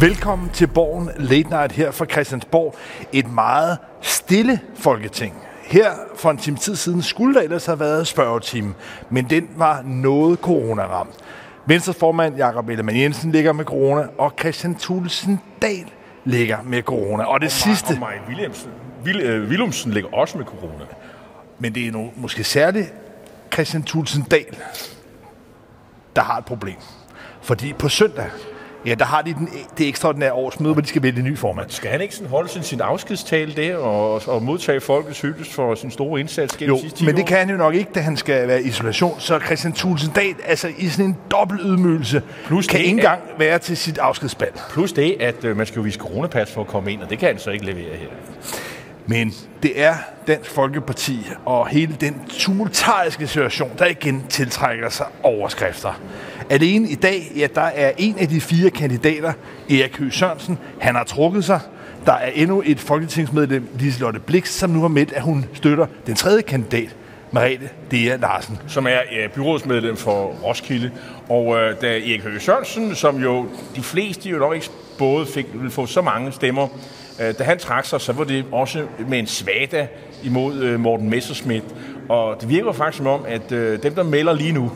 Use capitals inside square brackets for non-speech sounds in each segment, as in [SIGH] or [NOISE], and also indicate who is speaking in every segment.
Speaker 1: Velkommen til Borgen Late Night her fra Christiansborg. Et meget stille folketing. Her for en time tid siden skulle der ellers have været spørgetime, men den var noget corona-ramt. Venstres formand Jakob Ellemann Jensen ligger med corona, og Christian Thulesen Dahl ligger med corona. Og det
Speaker 2: Og
Speaker 1: sidste,
Speaker 2: Maj Williamsen, Vil, øh, Willumsen ligger også med corona.
Speaker 1: men det er nu måske særligt Christian Thulesen Dahl, der har et problem. Fordi på søndag, ja, der har de den, det ekstraordinære årsmøde, hvor de skal vælge ny formand.
Speaker 2: Skal han ikke sådan holde sin, sin afskedstale der og, og modtage folkets hyldest for sin store indsats gennem
Speaker 1: Jo,
Speaker 2: sidste 10
Speaker 1: men det kan han jo nok ikke, da han skal være i isolation. Så Christian Thulesen Dahl, altså i sådan en dobbelt ydmygelse,
Speaker 2: Plus
Speaker 1: kan
Speaker 2: det,
Speaker 1: ikke
Speaker 2: at-
Speaker 1: engang være til sit afskedsbal.
Speaker 2: Plus det, at øh, man skal jo vise coronapas for at komme ind, og det kan han så ikke levere her.
Speaker 1: Men det er Dansk Folkeparti og hele den tumultariske situation, der igen tiltrækker sig overskrifter. Alene i dag, ja, der er en af de fire kandidater, Erik Høgh Sørensen, han har trukket sig. Der er endnu et folketingsmedlem, Liselotte Blix, som nu har meldt, at hun støtter den tredje kandidat, Merete Dea Larsen.
Speaker 2: som er ja, byrådsmedlem for Roskilde. Og øh, da Erik Høgh Sørensen, som jo de fleste jo nok ikke både fik, ville få så mange stemmer, øh, da han trak sig, så var det også med en svada imod øh, Morten Messerschmidt. Og det virker faktisk som om, at øh, dem, der melder lige nu,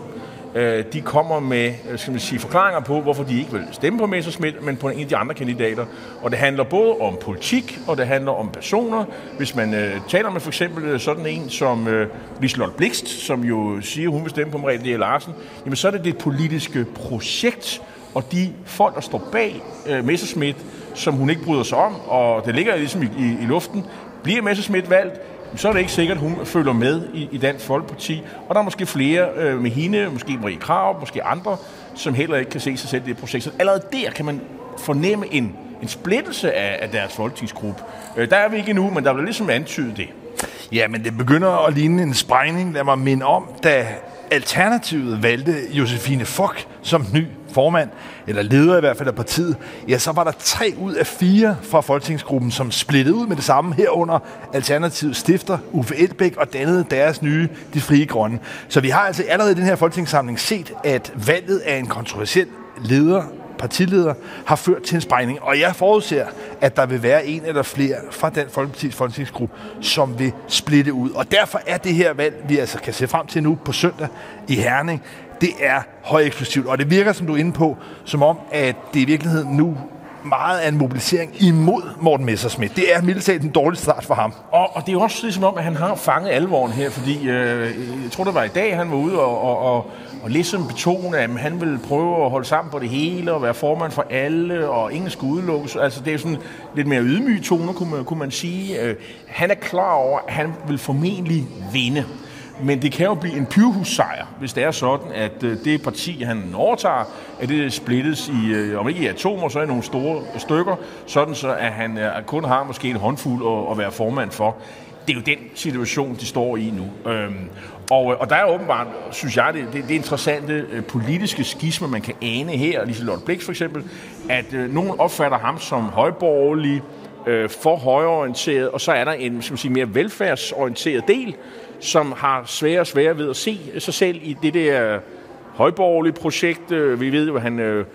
Speaker 2: øh, de kommer med øh, skal man sige, forklaringer på, hvorfor de ikke vil stemme på Messerschmidt, men på en af de andre kandidater. Og det handler både om politik, og det handler om personer. Hvis man øh, taler med for eksempel øh, sådan en som øh, Liselotte Blikst, som jo siger, hun vil stemme på Merete D. Larsen, jamen så er det det politiske projekt, og de folk, der står bag øh, Messerschmidt, som hun ikke bryder sig om, og det ligger ligesom i, i, i luften, bliver Messerschmidt valgt, så er det ikke sikkert, at hun følger med i, i Dansk Folkeparti. Og der er måske flere øh, med hende, måske Marie Krav, måske andre, som heller ikke kan se sig selv i det projekt. Så allerede der kan man fornemme en, en splittelse af, af deres folketingsgruppe. Øh, der er vi ikke endnu, men der bliver ligesom antydet det.
Speaker 1: Ja, men det begynder at ligne en sprængning. Lad mig minde om, da Alternativet valgte Josefine Fock som ny formand, eller leder i hvert fald af partiet, ja, så var der tre ud af fire fra folketingsgruppen, som splittede ud med det samme herunder Alternativets stifter, Uffe Elbæk, og dannede deres nye, de frie grønne. Så vi har altså allerede i den her folketingssamling set, at valget af en kontroversiel leder partileder har ført til en sprængning. Og jeg forudser, at der vil være en eller flere fra den Folkeparti's folketingsgruppe, som vil splitte ud. Og derfor er det her valg, vi altså kan se frem til nu på søndag i Herning, det er højeksplosivt. Og det virker, som du er inde på, som om, at det i virkeligheden nu meget af en mobilisering imod Morten Messerschmidt. Det er mildt talt en dårlig start for ham.
Speaker 2: Og, og det er jo også ligesom om, at han har fanget alvoren her, fordi øh, jeg tror, det var i dag, han var ude og, og, og, og ligesom betone, at han ville prøve at holde sammen på det hele og være formand for alle, og ingen skulle udelukkes. Altså, det er sådan lidt mere ydmyge toner, kunne man, kunne man sige. Øh, han er klar over, at han vil formentlig vinde. Men det kan jo blive en pyrhussejr, hvis det er sådan, at øh, det parti, han overtager, at det splittes i, øh, om ikke i atomer, så i nogle store stykker, sådan så at han øh, kun har måske en håndfuld at, at være formand for. Det er jo den situation, de står i nu. Øhm, og, og der er åbenbart, synes jeg, det, det, det er interessante øh, politiske skisme, man kan ane her, Liselotte Blix for eksempel, at øh, nogen opfatter ham som højborgerlig, øh, for højreorienteret, og så er der en som siger, mere velfærdsorienteret del, som har svære og svære ved at se sig selv i det der højborgerlige projekt. Øh, vi ved jo, at han øh,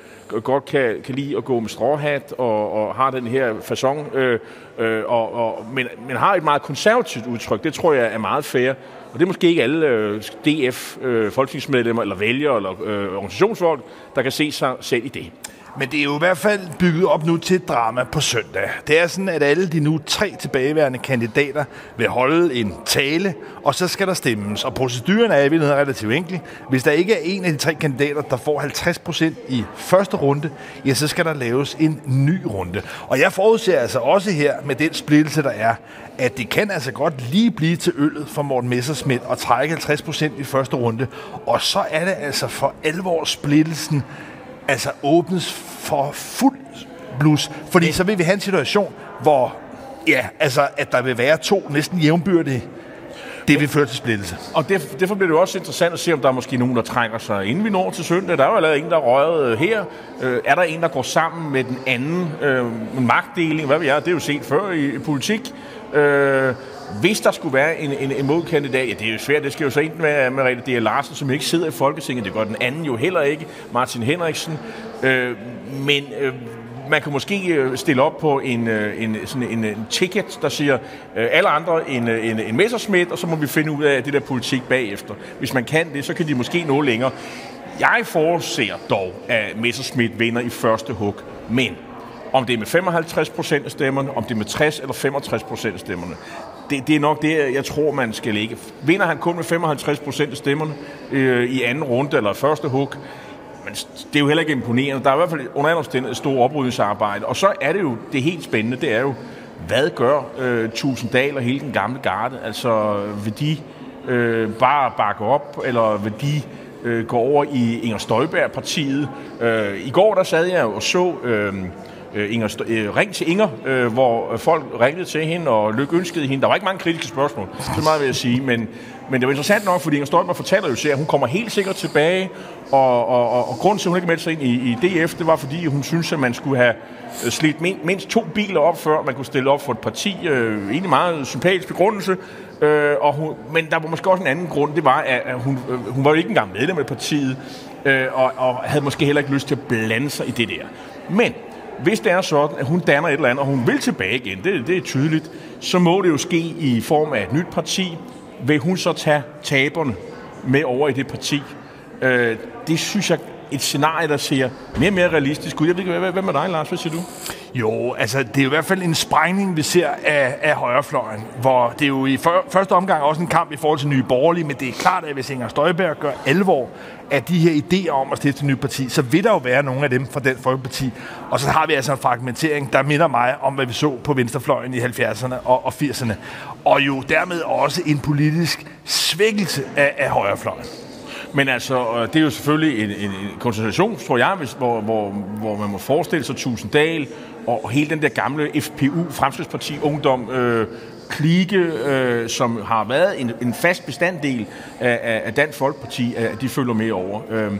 Speaker 2: godt kan, kan lide at gå med stråhat og, og har den her façon, øh, øh, og, og, men, men har et meget konservativt udtryk. Det tror jeg er meget fair. Og det er måske ikke alle øh, DF, øh, folketingsmedlemmer eller vælgere eller øh, organisationsfolk, der kan se sig selv i det.
Speaker 1: Men det er jo i hvert fald bygget op nu til et drama på søndag. Det er sådan, at alle de nu tre tilbageværende kandidater vil holde en tale, og så skal der stemmes. Og proceduren er i virkeligheden relativt enkel. Hvis der ikke er en af de tre kandidater, der får 50% i første runde, ja, så skal der laves en ny runde. Og jeg forudser altså også her, med den splittelse, der er, at det kan altså godt lige blive til øllet for Morten Messersmith og trække 50% i første runde. Og så er det altså for alvor splittelsen altså åbnes for fuld blus. Fordi så vil vi have en situation, hvor ja, altså, at der vil være to næsten jævnbyrdige. Det vil føre til splittelse.
Speaker 2: Og derfor, derfor bliver det jo også interessant at se, om der er måske nogen, der trækker sig, inden vi når til søndag. Der er jo allerede en, der er røget øh, her. Øh, er der en, der går sammen med den anden? Øh, magtdeling, hvad ved jeg, det er jo set før i, i politik. Øh, hvis der skulle være en, en, en modkandidat, ja, det er jo svært, det skal jo så enten være Merete D. Larsen, som ikke sidder i Folketinget, det gør den anden jo heller ikke, Martin Henriksen. Øh, men øh, man kan måske øh, stille op på en, øh, en, sådan en, en ticket, der siger øh, alle andre en, øh, en, en messersmith, og så må vi finde ud af det der politik bagefter. Hvis man kan det, så kan de måske nå længere. Jeg forudser dog, at Messerschmidt vinder i første hug, men om det er med 55 procent af stemmerne, om det er med 60 eller 65 procent af stemmerne, det, det er nok det, jeg tror, man skal ligge. Vinder han kun med 55 procent af stemmerne øh, i anden runde eller første hug, men det er jo heller ikke imponerende. Der er i hvert fald under andre et stort oprydningsarbejde. Og så er det jo, det helt spændende, det er jo, hvad gør øh, Tusinddal og hele den gamle garde? Altså, vil de øh, bare bakke op, eller vil de øh, gå over i Inger Støjberg-partiet? Øh, I går der sad jeg og så... Øh, øh, Inger, øh, ring til Inger, øh, hvor folk ringede til hende og lykønskede hende. Der var ikke mange kritiske spørgsmål, så meget vil jeg sige, men, men det var interessant nok, fordi Inger Støjberg fortæller jo til, at hun kommer helt sikkert tilbage, og, og, og, og grunden til, at hun ikke meldte sig ind i, i DF, det var, fordi hun synes, at man skulle have øh, slidt mindst to biler op, før man kunne stille op for et parti. Øh, egentlig meget sympatisk begrundelse, øh, og hun, men der var måske også en anden grund, det var, at hun, øh, hun var jo ikke engang medlem af partiet, øh, og, og havde måske heller ikke lyst til at blande sig i det der. Men hvis det er sådan, at hun danner et eller andet, og hun vil tilbage igen, det, det er tydeligt, så må det jo ske i form af et nyt parti. Vil hun så tage taberne med over i det parti? Øh, det synes jeg et scenarie, der ser mere og mere realistisk ud. Jeg ved ikke, hvad med dig, Lars? Hvad siger du?
Speaker 1: Jo, altså det er i hvert fald en sprængning, vi ser af, af højrefløjen, hvor det er jo i for, første omgang også en kamp i forhold til Nye Borgerlige, men det er klart, at hvis Inger Støjberg gør alvor af de her idéer om at stifte et nyt parti, så vil der jo være nogle af dem fra den folkeparti. Og så har vi altså en fragmentering, der minder mig om, hvad vi så på venstrefløjen i 70'erne og, og 80'erne. Og jo dermed også en politisk svækkelse af, af højrefløjen.
Speaker 2: Men altså, det er jo selvfølgelig en, en, en koncentration, tror jeg, hvis, hvor, hvor, hvor man må forestille sig Tusinddal og hele den der gamle FPU, Fremskridsparti Ungdom, øh, klike, øh, som har været en, en fast bestanddel af, af Dansk Folkeparti, at de følger med over. Øh,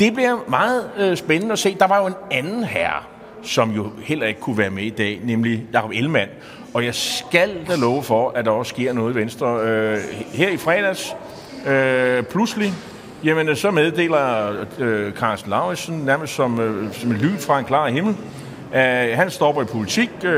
Speaker 2: det bliver meget øh, spændende at se. Der var jo en anden herre, som jo heller ikke kunne være med i dag, nemlig Jacob Ellemann. Og jeg skal da love for, at der også sker noget i Venstre. Øh, her i fredags, øh, pludselig, Jamen, øh, så meddeler øh, Carsten Lauritsen nærmest som, øh, som en lyn fra en klar himmel. Uh, han stopper i politik. Uh,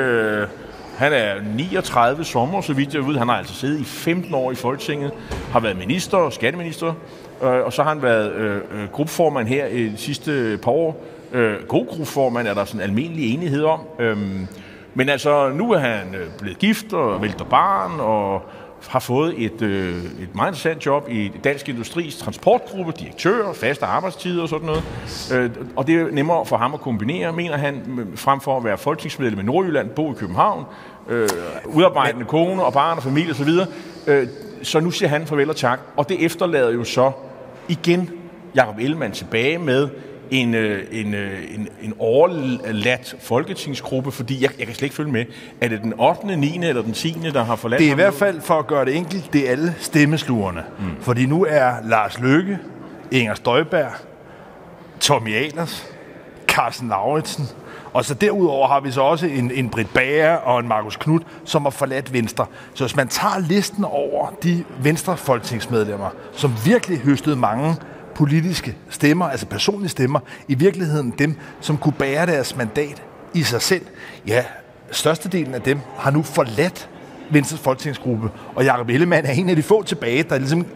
Speaker 2: han er 39 sommer, så vidt jeg ved. Han har altså siddet i 15 år i Folketinget, har været minister og skatteminister, øh, og så har han været gruppeformand her i de sidste par år. Uh, god gruppeformand er der sådan almindelig enighed om. Øhm, men altså, nu er han blevet gift og vælter barn, og har fået et, øh, et meget interessant job i Dansk Industris transportgruppe, direktør, faste arbejdstider og sådan noget. Øh, og det er nemmere for ham at kombinere, mener han, frem for at være folketingsmedlem i Nordjylland, bo i København, øh, udarbejdende kone og barn og familie osv. Øh, så nu siger han farvel og tak. Og det efterlader jo så igen Jacob Ellemann tilbage med en, øh, en, øh, en, en overladt folketingsgruppe, fordi jeg, jeg kan slet ikke følge med. Er det den 8., 9. eller den 10., der har forladt
Speaker 1: Det er i hvert fald, for at gøre det enkelt, det er alle stemmesluerne. Mm. Fordi nu er Lars Løkke, Inger Støjberg, Tommy Ahlers, Carsten Lauritsen, og så derudover har vi så også en, en Britt Bager og en Markus Knudt, som har forladt Venstre. Så hvis man tager listen over de Venstre folketingsmedlemmer, som virkelig høstede mange politiske stemmer, altså personlige stemmer, i virkeligheden dem, som kunne bære deres mandat i sig selv. Ja, størstedelen af dem har nu forladt Venstres folketingsgruppe, og Jacob Ellemann er en af de få tilbage, der ligesom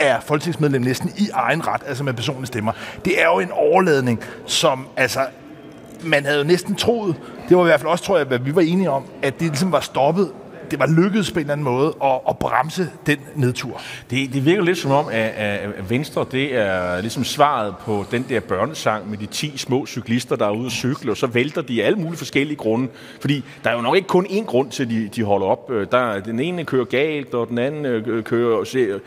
Speaker 1: er folketingsmedlem næsten i egen ret, altså med personlige stemmer. Det er jo en overladning, som altså man havde jo næsten troet, det var i hvert fald også, tror jeg, hvad vi var enige om, at det ligesom var stoppet det var lykkedes på en eller anden måde at, at bremse den nedtur.
Speaker 2: Det, det virker lidt som om, at, at Venstre det er ligesom svaret på den der børnesang med de 10 små cyklister, der er ude at cykle, og så vælter de af alle mulige forskellige grunde. Fordi der er jo nok ikke kun én grund til, at de, de holder op. Øh, der, den ene kører galt, og den anden øh, øh, kører,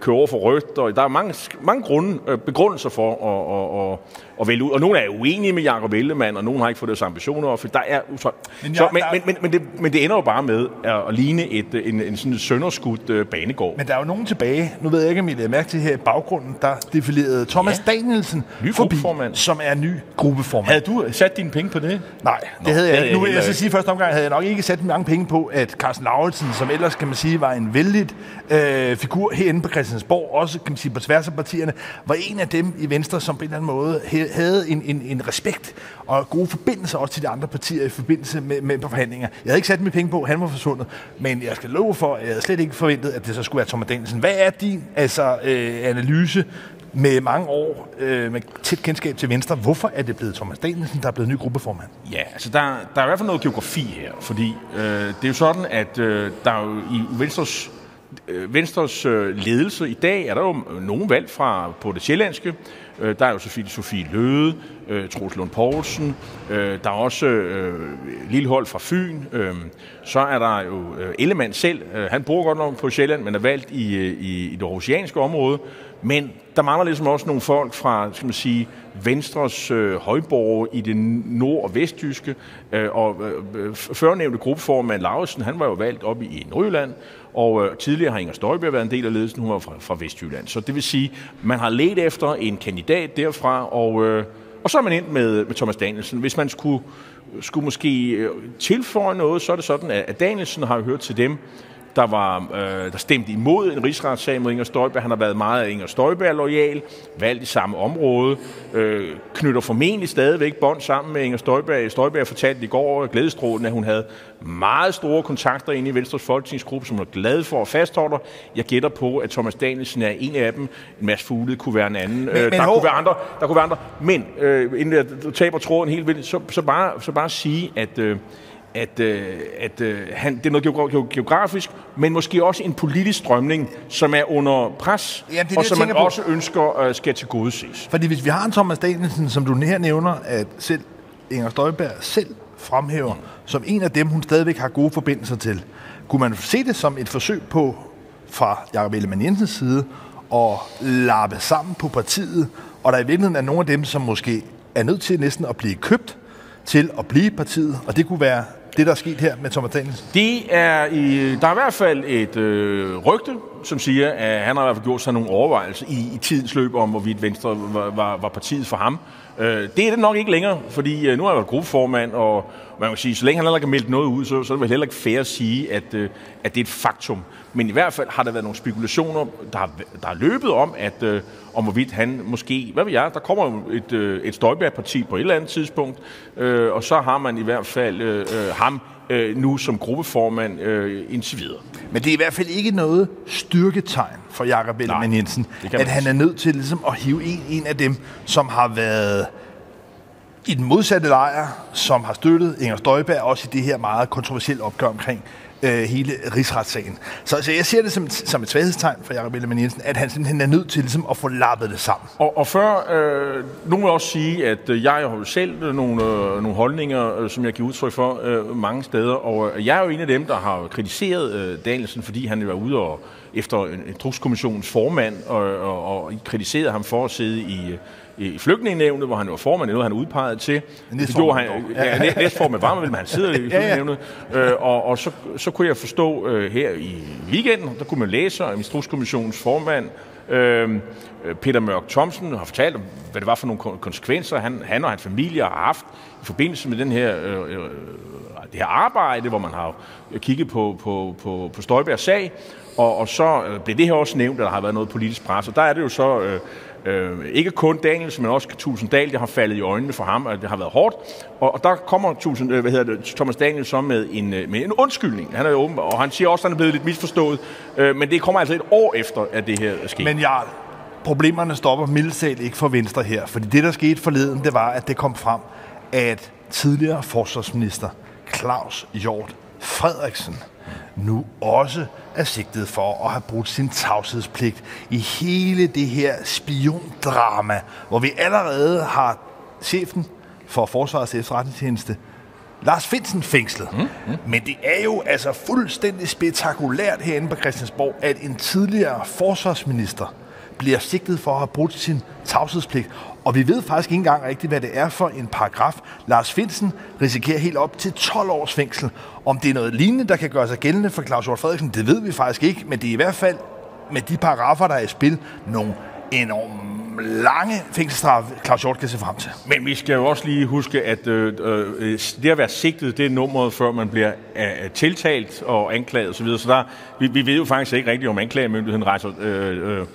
Speaker 2: kører over for rødt, og der er mange, mange grunde, begrundelser for at, at, at at vælge ud. Og nogle er uenige med Jacob Ellemann, og nogle har ikke fået deres ambitioner op, der er... Så, men, jeg, så, men, men, men, men, det, men det ender jo bare med, at, ligne et, en, en sådan sønderskudt øh, banegård.
Speaker 1: Men der er jo nogen tilbage, nu ved jeg ikke, om I lader mærke til her i baggrunden, der defilerede Thomas ja. Danielsen
Speaker 2: Ny
Speaker 1: forbi, som er ny gruppeformand.
Speaker 2: Havde du sat dine penge på det?
Speaker 1: Nej, det
Speaker 2: Nå,
Speaker 1: havde jeg
Speaker 2: det
Speaker 1: ikke. Nu vil jeg
Speaker 2: jeg
Speaker 1: så sige, første omgang havde jeg nok ikke sat mange penge på, at Carsten Lauritsen, som ellers kan man sige var en vældig øh, figur herinde på Christiansborg, også kan man sige på tværs af partierne, var en af dem i Venstre, som på en eller anden måde he- havde en, en, en respekt og gode forbindelser også til de andre partier i forbindelse med, med på forhandlinger. Jeg havde ikke sat mine penge på, han var forsvundet, men jeg skal love for, at jeg havde slet ikke forventet, at det så skulle være Thomas Danielsen. Hvad er din altså, øh, analyse med mange år øh, med tæt kendskab til Venstre? Hvorfor er det blevet Thomas Danielsen, der er blevet ny gruppeformand?
Speaker 2: Ja, altså der, der er i hvert fald noget geografi her, fordi øh, det er jo sådan, at øh, der er jo i Venstres, øh, Venstres øh, ledelse i dag, er der jo nogen valg fra på det sjællandske. Øh, der er jo selvfølgelig Sofie Løde, øh, Troels Lund Poulsen, øh, der er også øh, Lillehold fra Fyn, øh, så er der jo øh, Ellemann selv, øh, han bor godt nok på Sjælland, men er valgt i, øh, i, i det aarhusianske område, men der mangler ligesom også nogle folk fra, skal man sige, Venstres øh, højborg i det nord- og vestjyske, øh, og øh, førnævnte gruppeformand Lauritsen, han var jo valgt op i Nordjylland, og øh, tidligere har Inger Støjberg været en del af ledelsen, hun var fra, fra Vestjylland. Så det vil sige, man har let efter en kandidat derfra, og, øh, og så er man ind med, med Thomas Danielsen. Hvis man skulle, skulle måske øh, tilføje noget, så er det sådan, at, at Danielsen har jo hørt til dem, der, var, øh, der stemte imod en rigsretssag mod Inger Støjberg. Han har været meget Inger Støjberg-lojal, valgt i samme område, øh, knytter formentlig stadigvæk bånd sammen med Inger Støjberg. Støjberg fortalte i går glædestrålen, at hun havde meget store kontakter inde i Venstres folketingsgruppe, som hun er glad for at fastholde. Jeg gætter på, at Thomas Danielsen er en af dem. Mads Fugle kunne være en anden. Men, øh,
Speaker 1: men
Speaker 2: der,
Speaker 1: hov.
Speaker 2: kunne være andre, der kunne være andre. Men øh, inden jeg taber tråden helt vildt, så, så, bare, så bare sige, at... Øh, at, øh, at øh, han, det er noget geogra- ge- geografisk, men måske også en politisk strømning, som er under pres,
Speaker 1: Ja, det er det,
Speaker 2: og
Speaker 1: jeg
Speaker 2: som man
Speaker 1: på.
Speaker 2: også ønsker øh, skal tilgodeses.
Speaker 1: Fordi hvis vi har en Thomas Danielsen, som du her nævner, at selv Inger Støjberg selv fremhæver mm. som en af dem, hun stadigvæk har gode forbindelser til, kunne man se det som et forsøg på, fra Jakob Ellemann Jensens side, at lappe sammen på partiet, og der i virkeligheden er nogle af dem, som måske er nødt til næsten at blive købt til at blive partiet, og det kunne være det, der er sket her med Thomas Danielsen.
Speaker 2: Det er i, der er i hvert fald et øh, rygte, som siger, at han har i hvert fald gjort sig nogle overvejelser i, i tidens løb om, hvorvidt Venstre var, var, var partiet for ham. Øh, det er det nok ikke længere, fordi øh, nu er jeg været gruppeformand, og man kan sige, så længe han heller ikke har meldt noget ud, så, så er det vel heller ikke fair at sige, at, øh, at det er et faktum. Men i hvert fald har der været nogle spekulationer, der der har løbet om, at øh, om hvorvidt han måske, hvad ved jeg, der kommer et, øh, et Støjberg-parti på et eller andet tidspunkt, øh, og så har man i hvert fald øh, øh, ham øh, nu som gruppeformand øh, indtil videre.
Speaker 1: Men det er i hvert fald ikke noget styrketegn for Jakob Ellemann Jensen, at han er nødt til ligesom at hive en, en af dem, som har været i den modsatte lejr, som har støttet Inger Støjberg, også i det her meget kontroversielle opgør omkring øh, hele rigsretssagen. Så så jeg ser det som, som et svaghedstegn for Jacob Ellemann Jensen, at han simpelthen er nødt til ligesom, at få lappet det sammen.
Speaker 2: Og, og før, øh, nogen vil også sige, at øh, jeg har jo selv øh, nogle, øh, nogle holdninger, øh, som jeg giver udtryk for øh, mange steder, og øh, jeg er jo en af dem, der har kritiseret øh, Danielsen, fordi han var ude og efter en instrukskommissionens formand, og, og, og kritiserede ham for at sidde i, i flygtningenævnet, hvor han var formand, noget han udpeget til. Det gjorde han,
Speaker 1: Næstformand
Speaker 2: ja, næ- næstformand var men han sidder i [LAUGHS]
Speaker 1: Ja, ja.
Speaker 2: flygtningenævnet. Øh, og og så, så kunne jeg forstå øh, her i weekenden, der kunne man læse om instrukskommissionens formand, øh, Peter Mørk Thomsen, har fortalt om, hvad det var for nogle kon- konsekvenser, han, han og hans familie har haft i forbindelse med den her, øh, øh, det her arbejde, hvor man har kigget på, på, på, på Støjbergs sag, og, og så øh, blev det her også nævnt, at der har været noget politisk pres, og der er det jo så... Øh, Øh, ikke kun Daniels, men også Tusinddal, det har faldet i øjnene for ham, og det har været hårdt. Og, og der kommer Tusind, øh, hvad hedder det, Thomas Daniel så med en, øh, med en undskyldning. Han er jo åben, og han siger også, at han er blevet lidt misforstået. Øh, men det kommer altså et år efter, at det her er sket.
Speaker 1: Men Jarl, problemerne stopper mildtalt ikke for Venstre her, fordi det, der skete forleden, det var, at det kom frem, at tidligere forsvarsminister Claus Hjort Frederiksen nu også er sigtet for at have brugt sin tavshedspligt i hele det her spiondrama, hvor vi allerede har chefen for Forsvarets efterretningstjeneste, Lars Finsen fængslet. Mm, mm. Men det er jo altså fuldstændig spektakulært herinde på Christiansborg, at en tidligere forsvarsminister bliver sigtet for at have brudt sin tavshedspligt. Og vi ved faktisk ikke engang rigtigt, hvad det er for en paragraf. Lars Finsen risikerer helt op til 12 års fængsel. Om det er noget lignende, der kan gøre sig gældende for Claus Hjort Frederiksen, det ved vi faktisk ikke, men det er i hvert fald med de paragrafer, der er i spil, nogle enormt lange fængselsstraf, Claus Hjort kan se frem til.
Speaker 2: Men vi skal jo også lige huske, at øh, øh, det at være sigtet, det er nummeret, før man bliver øh, tiltalt og anklaget osv. Så, så der, vi, vi ved jo faktisk ikke rigtigt, om anklagemyndigheden rejser øh, øh,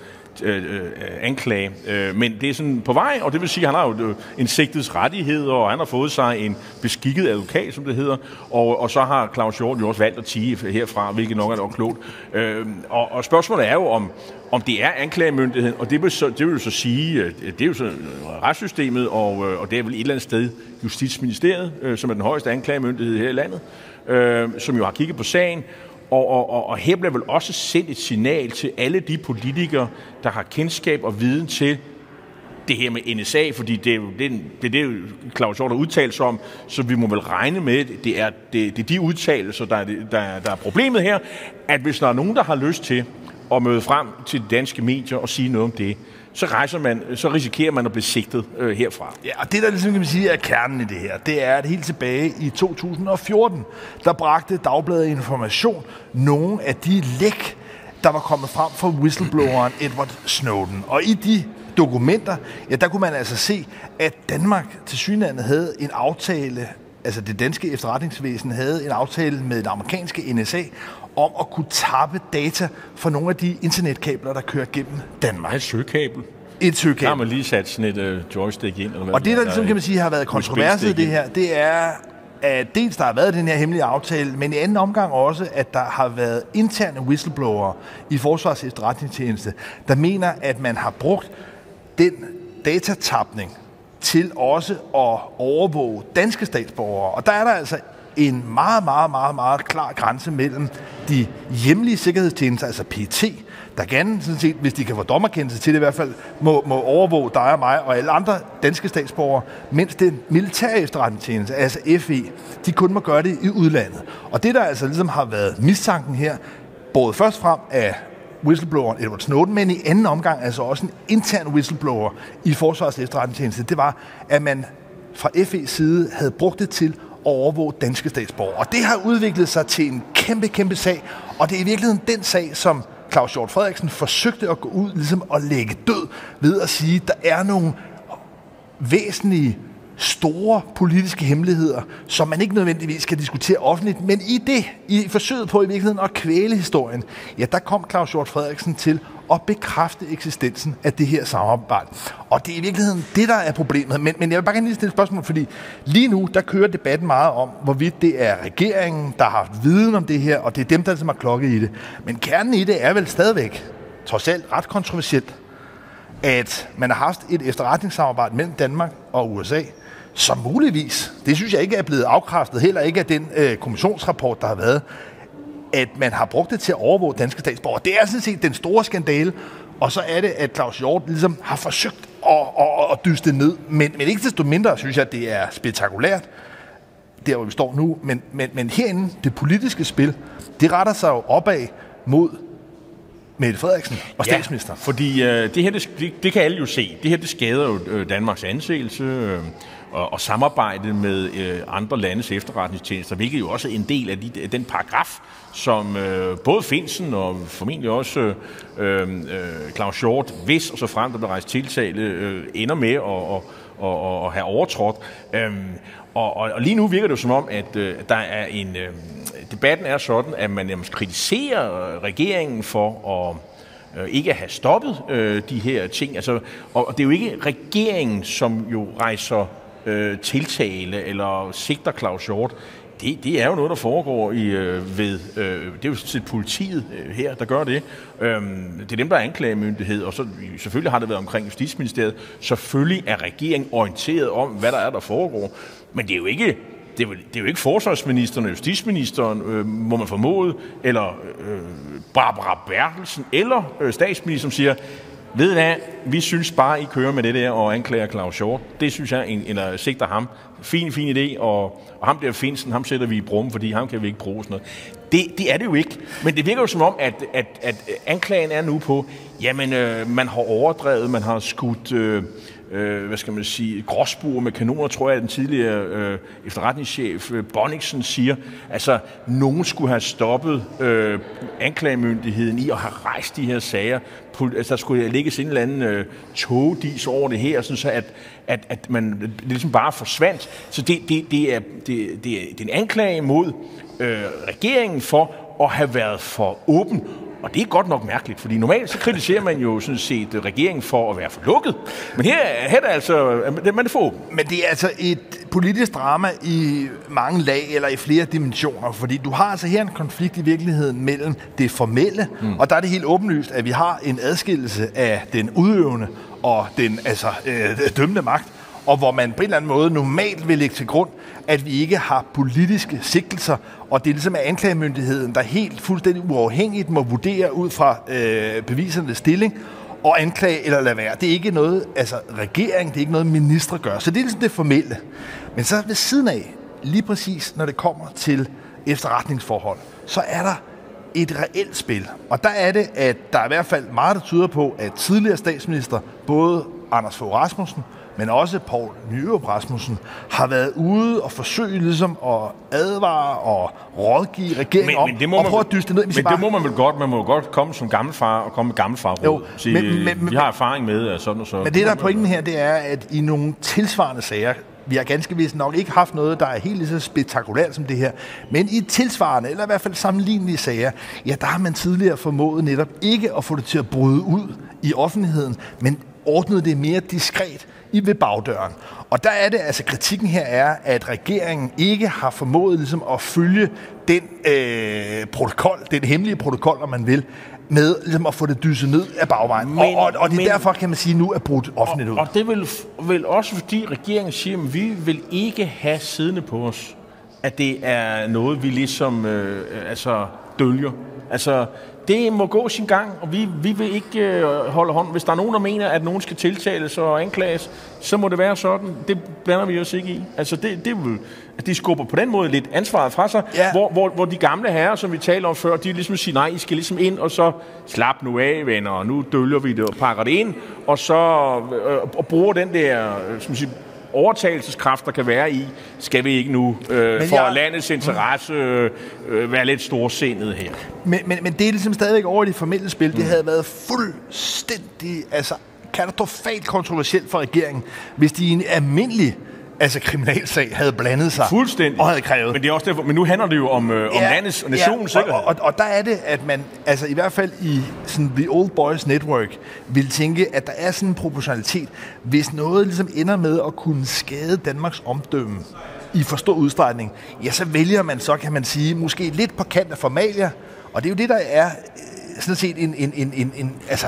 Speaker 2: Øh, øh, øh, anklage. Øh, men det er sådan på vej, og det vil sige, at han har jo øh, en sigtets rettighed, og han har fået sig en beskikket advokat, som det hedder, og, og så har Claus Hjort jo også valgt at tige herfra, hvilket nok er nok klogt. Øh, og, og spørgsmålet er jo, om, om det er anklagemyndigheden, og det vil, så, det vil jo så sige, det er jo så retssystemet, og, og det er vel et eller andet sted Justitsministeriet, som er den højeste anklagemyndighed her i landet, øh, som jo har kigget på sagen, og, og, og, og her bliver vel også sendt et signal til alle de politikere, der har kendskab og viden til det her med NSA, fordi det er jo det, det, det Claus Hjort har udtalt sig om, så vi må vel regne med, det er, det, det er de udtalelser, der er, der, der er problemet her, at hvis der er nogen, der har lyst til at møde frem til de danske medier og sige noget om det, så, rejser man, så risikerer man at blive sigtet øh, herfra.
Speaker 1: Ja, og det der ligesom kan man sige er kernen i det her, det er, at helt tilbage i 2014, der bragte Dagbladet Information nogle af de læk, der var kommet frem fra whistlebloweren [CLEARS THROAT] Edward Snowden. Og i de dokumenter, ja, der kunne man altså se, at Danmark til synlandet havde en aftale, altså det danske efterretningsvæsen havde en aftale med det amerikanske NSA om at kunne tappe data fra nogle af de internetkabler, der kører gennem Danmark.
Speaker 2: Et søgekabel.
Speaker 1: Et søgekabel. Der
Speaker 2: har man lige sat sådan et uh, joystick ind. Eller hvad
Speaker 1: og det, der ligesom kan man sige har været kontroverset i det her, det er, at dels der har været den her hemmelige aftale, men i anden omgang også, at der har været interne whistleblower i Forsvars efterretningstjeneste, der mener, at man har brugt den datatapning til også at overvåge danske statsborgere. Og der er der altså en meget, meget, meget, meget klar grænse mellem de hjemlige sikkerhedstjenester, altså PT, der gerne, sådan set, hvis de kan få dommerkendelse til det i hvert fald, må, må overvåge dig og mig og alle andre danske statsborgere, mens den militære efterretningstjeneste, altså FE, de kun må gøre det i udlandet. Og det, der altså ligesom har været mistanken her, både først frem af whistlebloweren Edward Snowden, men i anden omgang altså også en intern whistleblower i Forsvarets efterretningstjeneste, det var, at man fra FE's side havde brugt det til overvåge danske statsborgere. Og det har udviklet sig til en kæmpe, kæmpe sag, og det er i virkeligheden den sag, som Claus Hjort Frederiksen forsøgte at gå ud ligesom at lægge død ved at sige, at der er nogle væsentlige store politiske hemmeligheder, som man ikke nødvendigvis kan diskutere offentligt, men i det, i forsøget på i virkeligheden at kvæle historien, ja, der kom Claus Hjort Frederiksen til at bekræfte eksistensen af det her samarbejde. Og det er i virkeligheden det, der er problemet. Men, men jeg vil bare gerne lige stille et spørgsmål, fordi lige nu, der kører debatten meget om, hvorvidt det er regeringen, der har haft viden om det her, og det er dem, der ligesom har klokket i det. Men kernen i det er vel stadigvæk, trods alt ret kontroversielt, at man har haft et efterretningssamarbejde mellem Danmark og USA, som muligvis, det synes jeg ikke er blevet afkræftet, heller ikke af den øh, kommissionsrapport, der har været, at man har brugt det til at overvåge danske statsborgere. Det er sådan set den store skandale, og så er det, at Claus Hjort ligesom har forsøgt at, at, at dyste det ned. Men, men ikke desto mindre synes jeg, at det er spektakulært, der hvor vi står nu. Men, men, men herinde, det politiske spil, det retter sig jo opad mod Mette Frederiksen og statsministeren.
Speaker 2: Ja, fordi øh, det her, det, det, det kan alle jo se. Det her, det skader jo øh, Danmarks anseelse. Øh, og, og samarbejde med øh, andre landes efterretningstjenester, hvilket jo også er en del af de, den paragraf, som øh, både Finsen og formentlig også øh, øh, Claus Hjort, hvis og så frem der bliver rejst tiltale, øh, ender med at, og, og, og have overtrådt. Øhm, og, og, og lige nu virker det jo som om, at øh, der er en... Øh, debatten er sådan, at man jamen, kritiserer regeringen for at øh, ikke at have stoppet øh, de her ting. Altså, og, og det er jo ikke regeringen, som jo rejser øh, tiltale eller sigter Claus Hjort, det, det er jo noget, der foregår i, øh, ved, øh, det er jo til politiet øh, her, der gør det. Øhm, det er dem, der er anklagemyndighed, og så, selvfølgelig har det været omkring Justitsministeriet. Selvfølgelig er regeringen orienteret om, hvad der er, der foregår. Men det er jo ikke det er, det er jo ikke forsvarsministeren og justitsministeren, øh, må man formode, eller øh, Barbara Bertelsen, eller øh, statsministeren, som siger, ved hvad, vi synes bare, I kører med det der og anklager Claus Hjort. Det synes jeg, en, eller sigter ham. Fin, fin idé, og, og ham der Finsen, ham sætter vi i brum, fordi ham kan vi ikke bruge sådan noget. Det, det er det jo ikke. Men det virker jo som om, at, at, at anklagen er nu på, jamen, øh, man har overdrevet, man har skudt... Øh, øh, hvad skal man sige, gråsbuer med kanoner, tror jeg, at den tidligere øh, efterretningschef øh, Bonniksen siger. Altså, nogen skulle have stoppet øh, anklagemyndigheden i at have rejst de her sager. Altså, der skulle lægges en eller anden øh, togdis over det her, sådan så at, at, at man det ligesom bare forsvandt. Så det, det, det, er, det, det, er, det er en anklage mod øh, regeringen for at have været for åben og det er godt nok mærkeligt, fordi normalt så kritiserer man jo sådan set regeringen for at være for lukket. Men her, her er det altså, man er for
Speaker 1: Men det er altså et politisk drama i mange lag eller i flere dimensioner, fordi du har altså her en konflikt i virkeligheden mellem det formelle, mm. og der er det helt åbenlyst, at vi har en adskillelse af den udøvende og den altså, øh, dømmende magt, og hvor man på en eller anden måde normalt vil lægge til grund, at vi ikke har politiske sigtelser, og det er ligesom anklagemyndigheden, der helt fuldstændig uafhængigt må vurdere ud fra øh, bevisernes stilling, og anklage eller lade være. Det er ikke noget, altså regering, det er ikke noget, ministre gør. Så det er ligesom det formelle. Men så ved siden af, lige præcis når det kommer til efterretningsforhold, så er der et reelt spil. Og der er det, at der er i hvert fald meget, der tyder på, at tidligere statsminister, både Anders Fogh Rasmussen men også Paul Nyrup Rasmussen, har været ude og forsøge ligesom at advare og rådgive regeringen men, om, men det må og prøve at dyste ned.
Speaker 2: Men bare... det må man vel godt. Man må godt komme som gammelfar og komme med gammelfar jo, Sige, men, men, vi har erfaring med sådan og så.
Speaker 1: Men det, der er pointen her, det er, at i nogle tilsvarende sager, vi har ganske vist nok ikke haft noget, der er helt lige så spektakulært som det her. Men i tilsvarende, eller i hvert fald sammenlignelige sager, ja, der har man tidligere formået netop ikke at få det til at bryde ud i offentligheden, men ordnet det mere diskret i ved bagdøren. Og der er det, altså kritikken her er, at regeringen ikke har formået ligesom at følge den øh, protokol, den hemmelige protokol, om man vil, med ligesom at få det dyset ned af bagvejen. Men, og, og, og det er men, derfor, kan man sige, nu er brudt offentligt
Speaker 2: ud. Og det vil, vil også fordi regeringen siger, at vi vil ikke have siddende på os, at det er noget, vi ligesom øh, altså dølger. Altså, det må gå sin gang, og vi, vi vil ikke øh, holde hånd. Hvis der er nogen, der mener, at nogen skal tiltales og anklages, så må det være sådan. Det blander vi os ikke i. Altså, det, det vil, at de skubber på den måde lidt ansvaret fra sig, ja. hvor, hvor, hvor de gamle herrer, som vi talte om før, de ligesom siger, nej, I skal ligesom ind, og så slap nu af, venner, og nu dølger vi det og pakker det ind, og så øh, og bruger den der, øh, som siger, overtagelseskraft, der kan være i, skal vi ikke nu øh, for jeg... landets interesse øh, øh, være lidt storsindet her.
Speaker 1: Men, men, men det er ligesom stadigvæk over i det formelle spil. Mm. Det havde været fuldstændig altså, katastrofalt kontroversielt for regeringen, hvis de i en almindelig altså kriminalsag havde blandet sig
Speaker 2: Fuldstændig.
Speaker 1: og havde krævet.
Speaker 2: Men, det er også derfor, men nu handler det jo om, øh, ja, om landets og nationens
Speaker 1: ja, og, og, og, og der er det, at man altså i hvert fald i sådan The Old Boys Network vil tænke, at der er sådan en proportionalitet, hvis noget ligesom ender med at kunne skade Danmarks omdømme i for stor udstrækning, ja, så vælger man så, kan man sige, måske lidt på kant af formalia, og det er jo det, der er øh, sådan set en, en, en, en, en altså,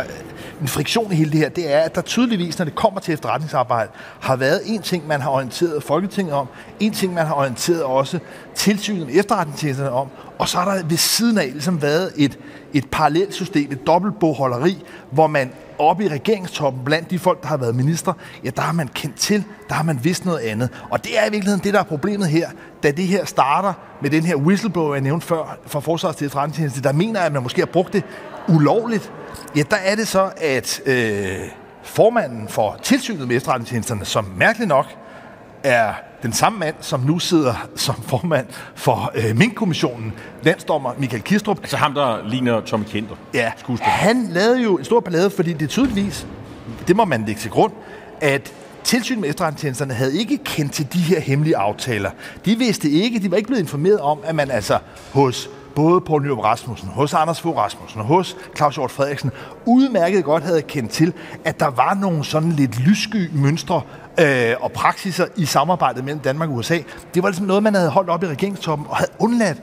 Speaker 1: en friktion i hele det her, det er, at der tydeligvis, når det kommer til efterretningsarbejde, har været en ting, man har orienteret Folketinget om, en ting, man har orienteret også tilsynet med efterretningstjenesterne om, og så har der ved siden af ligesom været et, et parallelt system, et dobbeltbogholderi, hvor man oppe i regeringstoppen, blandt de folk, der har været minister, ja, der har man kendt til, der har man vidst noget andet. Og det er i virkeligheden det, der er problemet her, da det her starter med den her whistleblower, jeg nævnte før, fra Forsvars til efterretningstjeneste, der mener, at man måske har brugt det ulovligt, ja, der er det så, at øh, formanden for tilsynet med efterretningstjenesterne, som mærkeligt nok er den samme mand, som nu sidder som formand for øh, Mink-kommissionen, landsdommer Michael Kistrup.
Speaker 2: Altså ham, der ligner Tommy Kenter.
Speaker 1: Ja, han lavede jo en stor ballade, fordi det tydeligvis, det må man lægge til grund, at tilsynet med efterretningstjenesterne havde ikke kendt til de her hemmelige aftaler. De vidste ikke, de var ikke blevet informeret om, at man altså hos både Poul Nyrup Rasmussen, hos Anders Fogh Rasmussen og hos Claus Hjort Frederiksen udmærket godt havde kendt til, at der var nogle sådan lidt lyssky mønstre øh, og praksiser i samarbejdet mellem Danmark og USA. Det var ligesom noget, man havde holdt op i regeringstoppen og havde undladt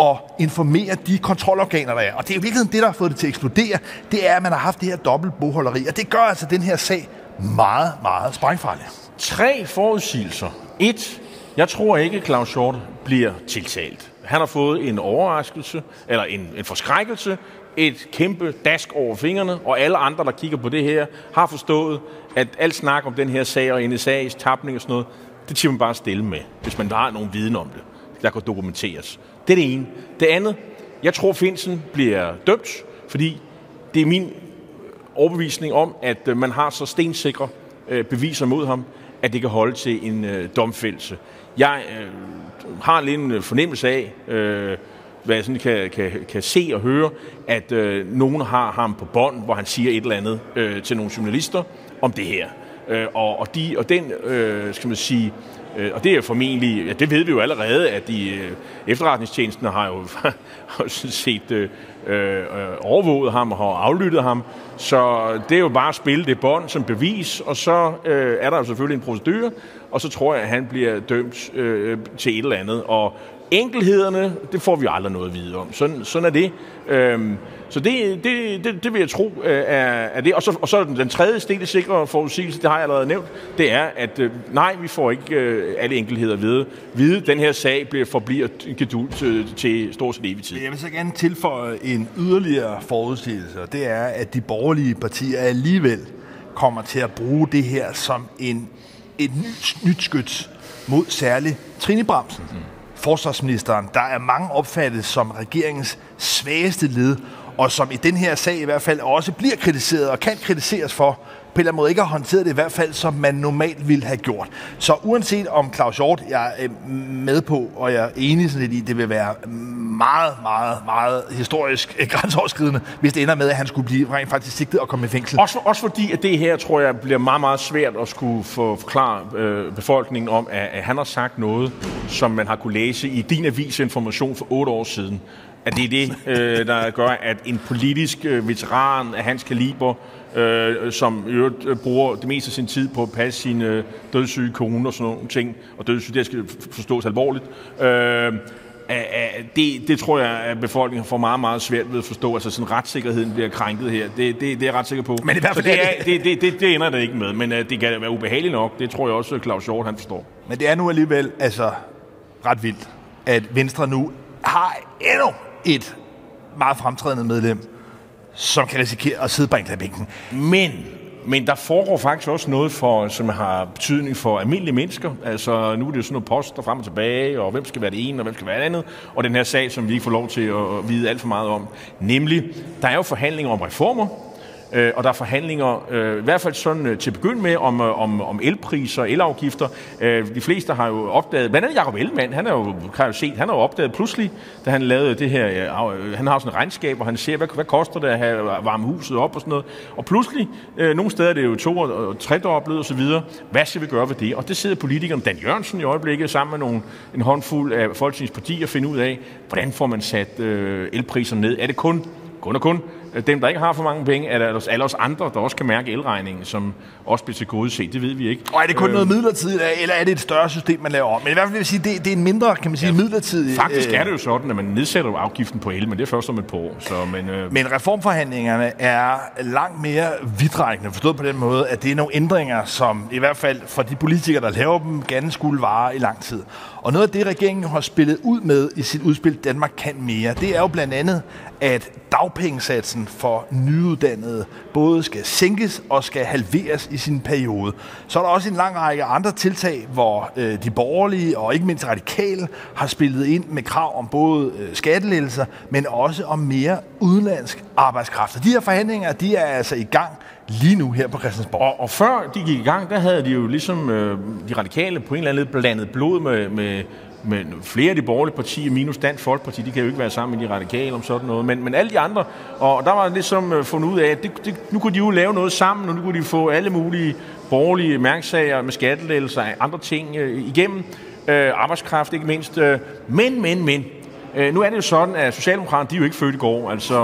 Speaker 1: at informere de kontrolorganer, der er. Og det er jo virkelig det, der har fået det til at eksplodere. Det er, at man har haft det her dobbelt boholderi. Og det gør altså den her sag meget, meget sprængfarlig.
Speaker 2: Tre forudsigelser. Et. Jeg tror ikke, Claus Short bliver tiltalt. Han har fået en overraskelse, eller en, en forskrækkelse, et kæmpe dask over fingrene, og alle andre, der kigger på det her, har forstået, at alt snak om den her sag og NSA's tapning og sådan noget, det tager man bare stille med, hvis man har nogen viden om det, der kan dokumenteres. Det er det ene. Det andet, jeg tror, Finsen bliver dømt, fordi det er min overbevisning om, at øh, man har så stensikre øh, beviser mod ham, at det kan holde til en øh, domfældelse. Jeg øh, har lidt en øh, fornemmelse af, øh, hvad jeg sådan kan, kan, kan se og høre, at øh, nogen har ham på bånd, hvor han siger et eller andet øh, til nogle journalister om det her. Øh, og, og, de, og den, øh, skal man sige, øh, og det er formentlig, ja, det ved vi jo allerede, at de øh, har jo [LAUGHS] har set øh, øh, overvåget ham og har aflyttet ham. Så det er jo bare at spille det bånd som bevis, og så øh, er der jo selvfølgelig en procedure, og så tror jeg, at han bliver dømt øh, til et eller andet. Og enkelhederne, det får vi aldrig noget at vide om. Sådan, sådan er det. Øhm, så det, det, det, det vil jeg tro øh, er, er det. Og så, og så den tredje stille sikre forudsigelse, det har jeg allerede nævnt, det er, at øh, nej, vi får ikke øh, alle enkelheder at vide. vide. Den her sag bliver, forbliver gedult til, til stort set evig tid.
Speaker 1: Jeg vil så gerne tilføje en yderligere forudsigelse, og det er, at de borgerlige partier alligevel kommer til at bruge det her som en, et nyt, nyt skyts mod særligt Trine Bramsen. Mm forsvarsministeren, der er mange opfattet som regeringens svageste led, og som i den her sag i hvert fald også bliver kritiseret og kan kritiseres for, på en eller anden måde ikke har håndteret det i hvert fald, som man normalt ville have gjort. Så uanset om Claus Hjort, jeg er øh, med på, og jeg er enig sådan lidt i, det vil være meget, meget, meget historisk øh, grænseoverskridende, hvis det ender med, at han skulle blive rent faktisk sigtet og komme i fængsel.
Speaker 2: Også, også fordi, at det her, tror jeg, bliver meget, meget svært at skulle få forklare øh, befolkningen om, at, at han har sagt noget, som man har kunne læse i din avis information for otte år siden at det er det, øh, der gør, at en politisk øh, veteran af hans kaliber, øh, som i øvrigt øh, bruger det meste af sin tid på at passe sine øh, dødssyge kone og sådan nogle ting, og dødssyge, det skal forstås alvorligt, øh, det, det tror jeg, at befolkningen får meget, meget svært ved at forstå. Altså sådan retssikkerheden bliver krænket her. Det, det, det er jeg ret sikker på.
Speaker 1: Men i hvert fald
Speaker 2: Så det, er, det, det, det, det ender det ikke med. Men uh, det kan være ubehageligt nok. Det tror jeg også, at Claus Hjort han forstår.
Speaker 1: Men det er nu alligevel altså ret vildt, at Venstre nu har endnu et meget fremtrædende medlem, som kan risikere at sidde på bænken.
Speaker 2: Men, men der foregår faktisk også noget, for, som har betydning for almindelige mennesker. Altså, nu er det jo sådan noget post der frem og tilbage, og hvem skal være det ene, og hvem skal være det andet. Og den her sag, som vi ikke får lov til at vide alt for meget om. Nemlig, der er jo forhandlinger om reformer, øh, og der er forhandlinger, øh, i hvert fald sådan øh, til begynd med, om, øh, om, om elpriser og elafgifter. Øh, de fleste har jo opdaget, blandt andet Jacob Ellemann, han har jo, kan jo set, han har jo opdaget pludselig, da han lavede det her, øh, øh han har sådan et regnskab, og han ser, hvad, hvad koster det at have øh, varme huset op og sådan noget. Og pludselig, øh, nogle steder er det jo to og tredoblet og så videre. Hvad skal vi gøre ved det? Og det sidder politikeren Dan Jørgensen i øjeblikket sammen med nogle, en håndfuld af Folketingspartier og finde ud af, hvordan får man sat øh, elpriserne ned? Er det kun kun og kun dem, der ikke har for mange penge, er der alle os andre, der også kan mærke elregningen, som også bliver til gode set. Det ved vi ikke.
Speaker 1: Og er det kun øh, noget midlertidigt, eller er det et større system, man laver om? Men i hvert fald vil jeg sige, det, det er en mindre, kan man sige, ja, midlertidigt...
Speaker 2: Faktisk er det jo sådan, at man nedsætter afgiften på el, men det er først om et par år. Så, men, øh...
Speaker 1: men reformforhandlingerne er langt mere vidtrækkende, forstået på den måde, at det er nogle ændringer, som i hvert fald for de politikere, der laver dem, gerne skulle vare i lang tid. Og noget af det, regeringen har spillet ud med i sit udspil Danmark kan mere, det er jo blandt andet, at dagpengesatsen for nyuddannede både skal sænkes og skal halveres i sin periode. Så er der også en lang række andre tiltag, hvor øh, de borgerlige og ikke mindst radikale har spillet ind med krav om både øh, skattelettelser, men også om mere udenlandsk arbejdskraft. Og de her forhandlinger, de er altså i gang lige nu her på Christiansborg.
Speaker 2: Og, og før de gik i gang, der havde de jo ligesom øh, de radikale på en eller anden blandet blod med, med, men flere af de borgerlige partier, minus Dansk Folkeparti, de kan jo ikke være sammen med de radikale om sådan noget, men, men alle de andre, og der var ligesom øh, fundet ud af, at det, det, nu kunne de jo lave noget sammen, og nu kunne de få alle mulige borgerlige mærksager med skattelettelser og andre ting øh, igennem, øh, arbejdskraft ikke mindst, øh, men, men, men, Øh, nu er det jo sådan, at Socialdemokraterne, de er jo ikke født i går, altså,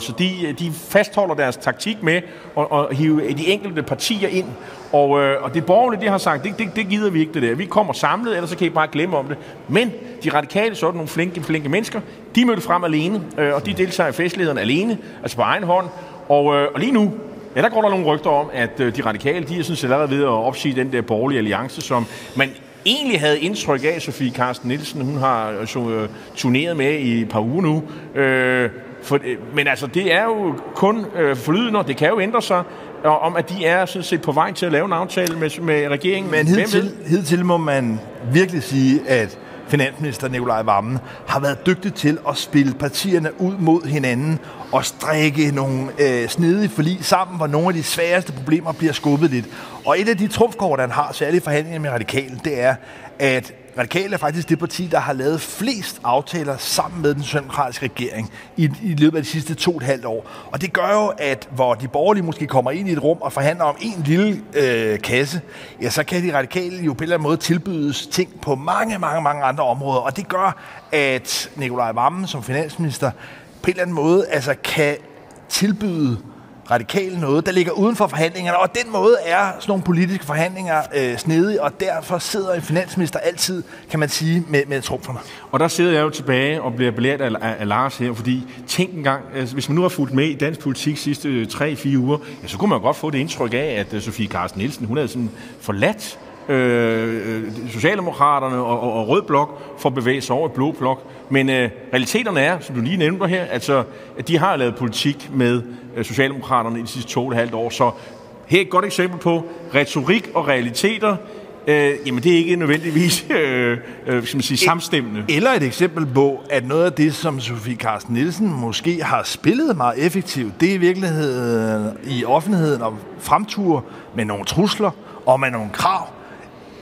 Speaker 2: så de, de fastholder deres taktik med at, at hive de enkelte partier ind. Og, øh, og det borgerlige, de har sagt, det, det, det gider vi ikke det der. Vi kommer samlet, ellers så kan I bare glemme om det. Men de radikale, sådan nogle flinke, flinke mennesker, de mødte frem alene, øh, og de deltager i festlederne alene, altså på egen hånd. Og, øh, og lige nu, Ja, der går der nogle rygter om, at øh, de radikale, de er sådan set allerede ved at opsige den der borgerlige alliance, som man egentlig havde indtryk af, Sofie Carsten Nielsen, hun har øh, øh turneret med i et par uger nu. Øh, for, øh, men altså, det er jo kun øh, forlydende, og det kan jo ændre sig, og, om at de er sådan set på vej til at lave en aftale med, med regeringen.
Speaker 1: Men hidtil, hidtil må man virkelig sige, at finansminister Nikolaj Vammen har været dygtig til at spille partierne ud mod hinanden at strikke nogle øh, snedige forlig sammen, hvor nogle af de sværeste problemer bliver skubbet lidt. Og et af de trumfkort, han har, særligt i forhandlingerne med Radikale, det er, at Radikale er faktisk det parti, der har lavet flest aftaler sammen med den socialdemokratiske regering i, i løbet af de sidste to og et halvt år. Og det gør jo, at hvor de borgerlige måske kommer ind i et rum og forhandler om en lille øh, kasse, ja, så kan de radikale jo på en eller anden måde tilbydes ting på mange, mange, mange andre områder. Og det gør, at Nikolaj Vammen som finansminister på en eller anden måde altså kan tilbyde radikale noget, der ligger uden for forhandlingerne, og den måde er sådan nogle politiske forhandlinger øh, snedige, og derfor sidder en finansminister altid, kan man sige, med, med trumferne.
Speaker 2: Og der sidder jeg jo tilbage og bliver belært af, af, af Lars her, fordi tænk engang, altså, hvis man nu har fulgt med i dansk politik sidste øh, 3-4 uger, ja, så kunne man godt få det indtryk af, at øh, Sofie Carsten Nielsen, hun havde sådan forladt øh, Socialdemokraterne og, og, og Rød Blok for at bevæge sig over i Blå Blok. Men øh, realiteterne er, som du lige nævnte her, altså, at de har lavet politik med øh, Socialdemokraterne i de sidste to og et halvt år. Så her er et godt eksempel på retorik og realiteter. Øh, jamen, det er ikke nødvendigvis [LAUGHS] øh, øh, skal man sige, samstemmende.
Speaker 1: Eller et eksempel på, at noget af det, som Sofie Carsten Nielsen måske har spillet meget effektivt, det er i virkeligheden i offentligheden om fremtur med nogle trusler og med nogle krav.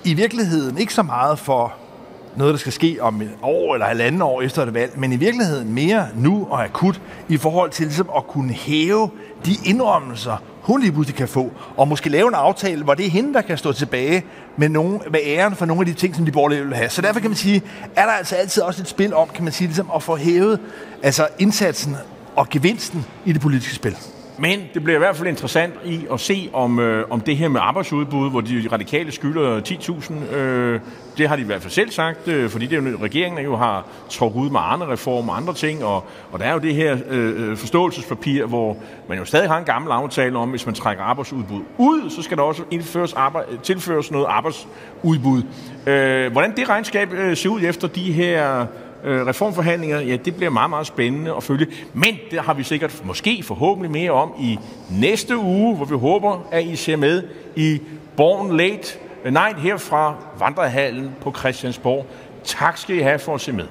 Speaker 1: I virkeligheden ikke så meget for noget, der skal ske om et år eller halvanden år efter et valg, men i virkeligheden mere nu og akut i forhold til ligesom at kunne hæve de indrømmelser, hun lige pludselig kan få, og måske lave en aftale, hvor det er hende, der kan stå tilbage med, nogen, med æren for nogle af de ting, som de borgerlige vil have. Så derfor kan man sige, er der altså altid også et spil om, kan man sige, ligesom at få hævet altså indsatsen og gevinsten i det politiske spil.
Speaker 2: Men det bliver i hvert fald interessant i at se, om, øh, om det her med arbejdsudbud, hvor de radikale skylder 10.000, øh, det har de i hvert fald selv sagt, øh, fordi det er jo, regeringen jo har trukket ud med andre reformer og andre ting, og, og der er jo det her øh, øh, forståelsespapir, hvor man jo stadig har en gammel aftale om, hvis man trækker arbejdsudbud ud, så skal der også indføres arbejde, tilføres noget arbejdsudbud. Øh, hvordan det regnskab øh, ser ud efter de her øh, reformforhandlinger, ja, det bliver meget, meget spændende at følge. Men det har vi sikkert måske forhåbentlig mere om i næste uge, hvor vi håber, at I ser med i Born Late øh, Night her fra Vandrehallen på Christiansborg. Tak skal I have for at se med.